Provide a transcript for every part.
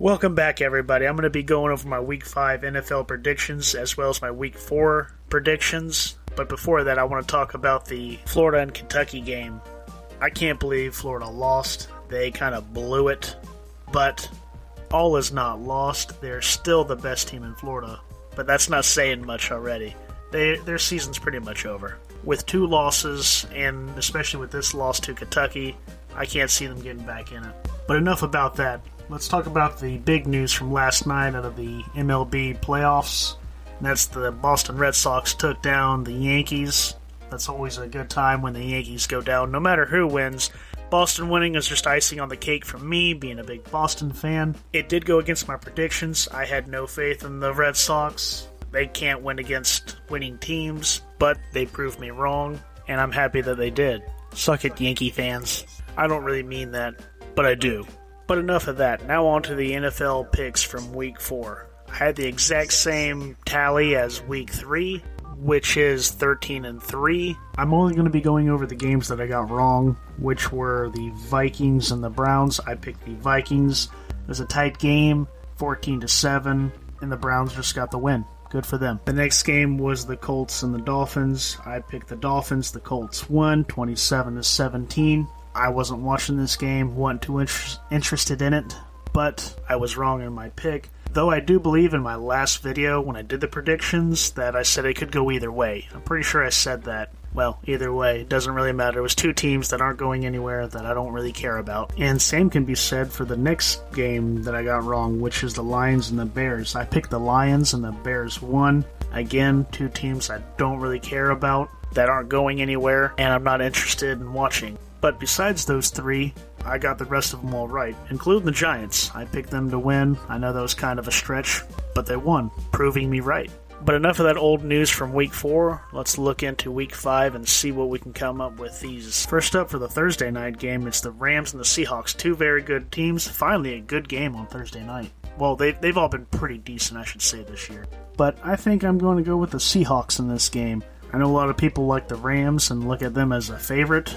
Welcome back, everybody. I'm going to be going over my Week 5 NFL predictions as well as my Week 4 predictions. But before that, I want to talk about the Florida and Kentucky game. I can't believe Florida lost. They kind of blew it. But all is not lost. They're still the best team in Florida. But that's not saying much already. They, their season's pretty much over. With two losses, and especially with this loss to Kentucky, I can't see them getting back in it. But enough about that let's talk about the big news from last night out of the MLB playoffs. That's the Boston Red Sox took down the Yankees. That's always a good time when the Yankees go down, no matter who wins. Boston winning is just icing on the cake for me, being a big Boston fan. It did go against my predictions. I had no faith in the Red Sox. They can't win against winning teams, but they proved me wrong, and I'm happy that they did. Suck it, Yankee fans. I don't really mean that, but I do. But enough of that. Now on to the NFL picks from week four. I had the exact same tally as week three, which is 13 and 3. I'm only going to be going over the games that I got wrong, which were the Vikings and the Browns. I picked the Vikings. It was a tight game, 14 to 7, and the Browns just got the win. Good for them. The next game was the Colts and the Dolphins. I picked the Dolphins. The Colts won 27 to 17. I wasn't watching this game, wasn't too inter- interested in it, but I was wrong in my pick. Though I do believe in my last video when I did the predictions that I said it could go either way. I'm pretty sure I said that. Well, either way, it doesn't really matter. It was two teams that aren't going anywhere that I don't really care about. And same can be said for the next game that I got wrong, which is the Lions and the Bears. I picked the Lions and the Bears won. Again, two teams I don't really care about that aren't going anywhere and I'm not interested in watching. But besides those three, I got the rest of them all right, including the Giants. I picked them to win. I know that was kind of a stretch, but they won, proving me right. But enough of that old news from week four. Let's look into week five and see what we can come up with these. First up for the Thursday night game, it's the Rams and the Seahawks. Two very good teams. Finally, a good game on Thursday night. Well, they, they've all been pretty decent, I should say, this year. But I think I'm going to go with the Seahawks in this game. I know a lot of people like the Rams and look at them as a favorite.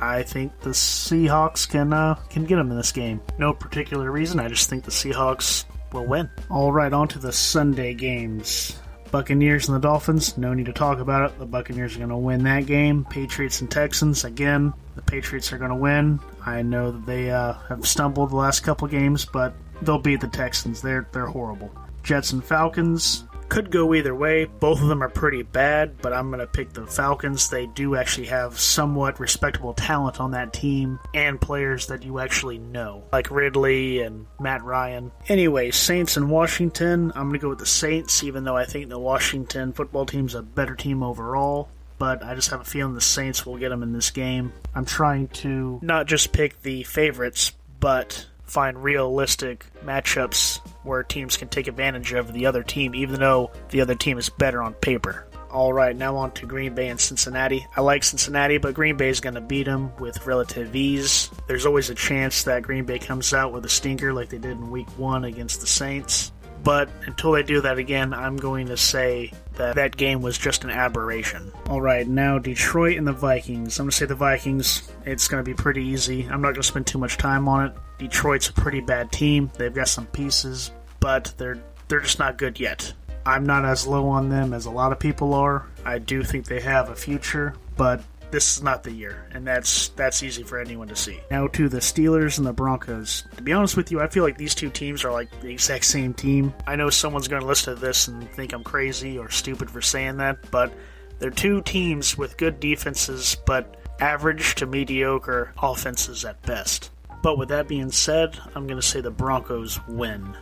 I think the Seahawks can uh, can get them in this game. No particular reason. I just think the Seahawks will win. All right, on to the Sunday games. Buccaneers and the Dolphins. No need to talk about it. The Buccaneers are going to win that game. Patriots and Texans. Again, the Patriots are going to win. I know that they uh, have stumbled the last couple games, but they'll beat the Texans. They're they're horrible. Jets and Falcons could go either way. Both of them are pretty bad, but I'm going to pick the Falcons. They do actually have somewhat respectable talent on that team and players that you actually know, like Ridley and Matt Ryan. Anyway, Saints and Washington. I'm going to go with the Saints, even though I think the Washington football team's a better team overall but I just have a feeling the Saints will get them in this game. I'm trying to not just pick the favorites, but find realistic matchups where teams can take advantage of the other team, even though the other team is better on paper. All right, now on to Green Bay and Cincinnati. I like Cincinnati, but Green Bay is going to beat them with relative ease. There's always a chance that Green Bay comes out with a stinker like they did in Week 1 against the Saints. But until they do that again, I'm going to say that that game was just an aberration. All right, now Detroit and the Vikings. I'm going to say the Vikings. It's going to be pretty easy. I'm not going to spend too much time on it. Detroit's a pretty bad team. They've got some pieces, but they're they're just not good yet. I'm not as low on them as a lot of people are. I do think they have a future, but this is not the year, and that's that's easy for anyone to see. Now to the Steelers and the Broncos. To be honest with you, I feel like these two teams are like the exact same team. I know someone's going to listen to this and think I'm crazy or stupid for saying that, but they're two teams with good defenses, but average to mediocre offenses at best. But with that being said, I'm going to say the Broncos win.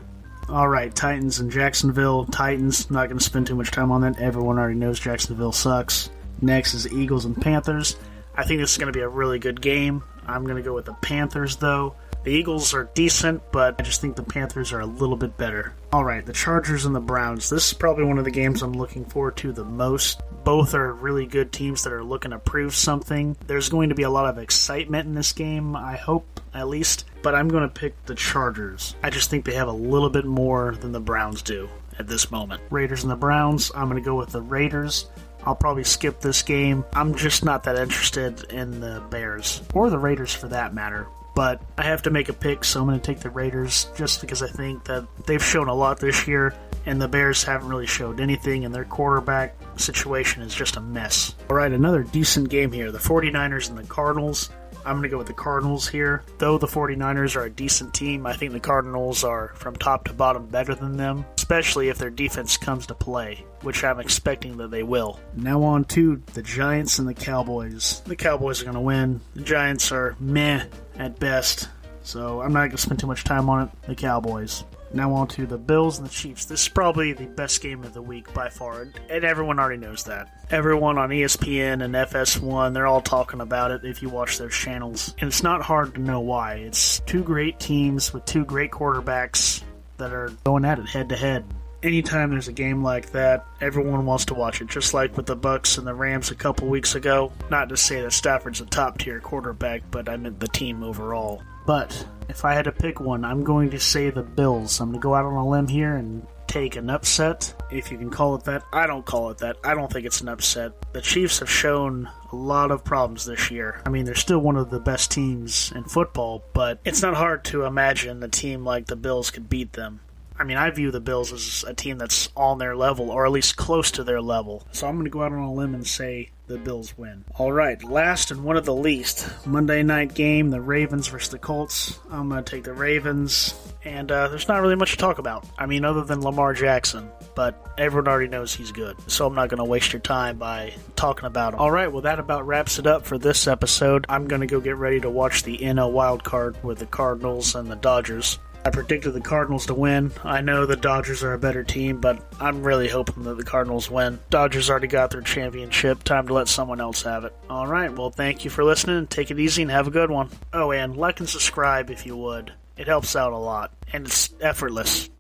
All right, Titans and Jacksonville. Titans, not going to spend too much time on that. Everyone already knows Jacksonville sucks. Next is Eagles and Panthers. I think this is going to be a really good game. I'm going to go with the Panthers, though. The Eagles are decent, but I just think the Panthers are a little bit better. All right, the Chargers and the Browns. This is probably one of the games I'm looking forward to the most. Both are really good teams that are looking to prove something. There's going to be a lot of excitement in this game, I hope, at least, but I'm going to pick the Chargers. I just think they have a little bit more than the Browns do at this moment. Raiders and the Browns. I'm going to go with the Raiders. I'll probably skip this game. I'm just not that interested in the Bears, or the Raiders for that matter. but I have to make a pick, so I'm going to take the Raiders just because I think that they've shown a lot this year, and the Bears haven't really showed anything, and their quarterback situation is just a mess. All right, another decent game here. The 49ers and the Cardinals. I'm going to go with the Cardinals here. Though the 49ers are a decent team, I think the Cardinals are from top to bottom better than them, especially if their defense comes to play, which I'm expecting that they will. Now on to the Giants and the Cowboys. The Cowboys are going to win. The Giants are meh at best, so I'm not going to spend too much time on it. The Cowboys. Now on to the Bills and the Chiefs. This is probably the best game of the week by far, and everyone already knows that. Everyone on ESPN and FS1, they're all talking about it if you watch their channels. And it's not hard to know why. It's two great teams with two great quarterbacks that are going at it head to head. Anytime there's a game like that, everyone wants to watch it, just like with the Bucks and the Rams a couple weeks ago. Not to say that Stafford's a top tier quarterback, but I meant the team overall. But if I had to pick one, I'm going to say the Bills. I'm going to go out on a limb here and take an upset, if you can call it that. I don't call it that. I don't think it's an upset. The Chiefs have shown a lot of problems this year. I mean, they're still one of the best teams in football, but it's not hard to imagine a team like the Bills could beat them. I mean, I view the Bills as a team that's on their level, or at least close to their level. So I'm going to go out on a limb and say the Bills win. All right, last and one of the least Monday night game, the Ravens versus the Colts. I'm going to take the Ravens, and uh, there's not really much to talk about. I mean, other than Lamar Jackson, but everyone already knows he's good. So I'm not going to waste your time by talking about him. All right, well, that about wraps it up for this episode. I'm going to go get ready to watch the NL wild card with the Cardinals and the Dodgers. I predicted the Cardinals to win. I know the Dodgers are a better team, but I'm really hoping that the Cardinals win. Dodgers already got their championship. Time to let someone else have it. All right. Well, thank you for listening. Take it easy and have a good one. Oh, and like and subscribe if you would. It helps out a lot, and it's effortless.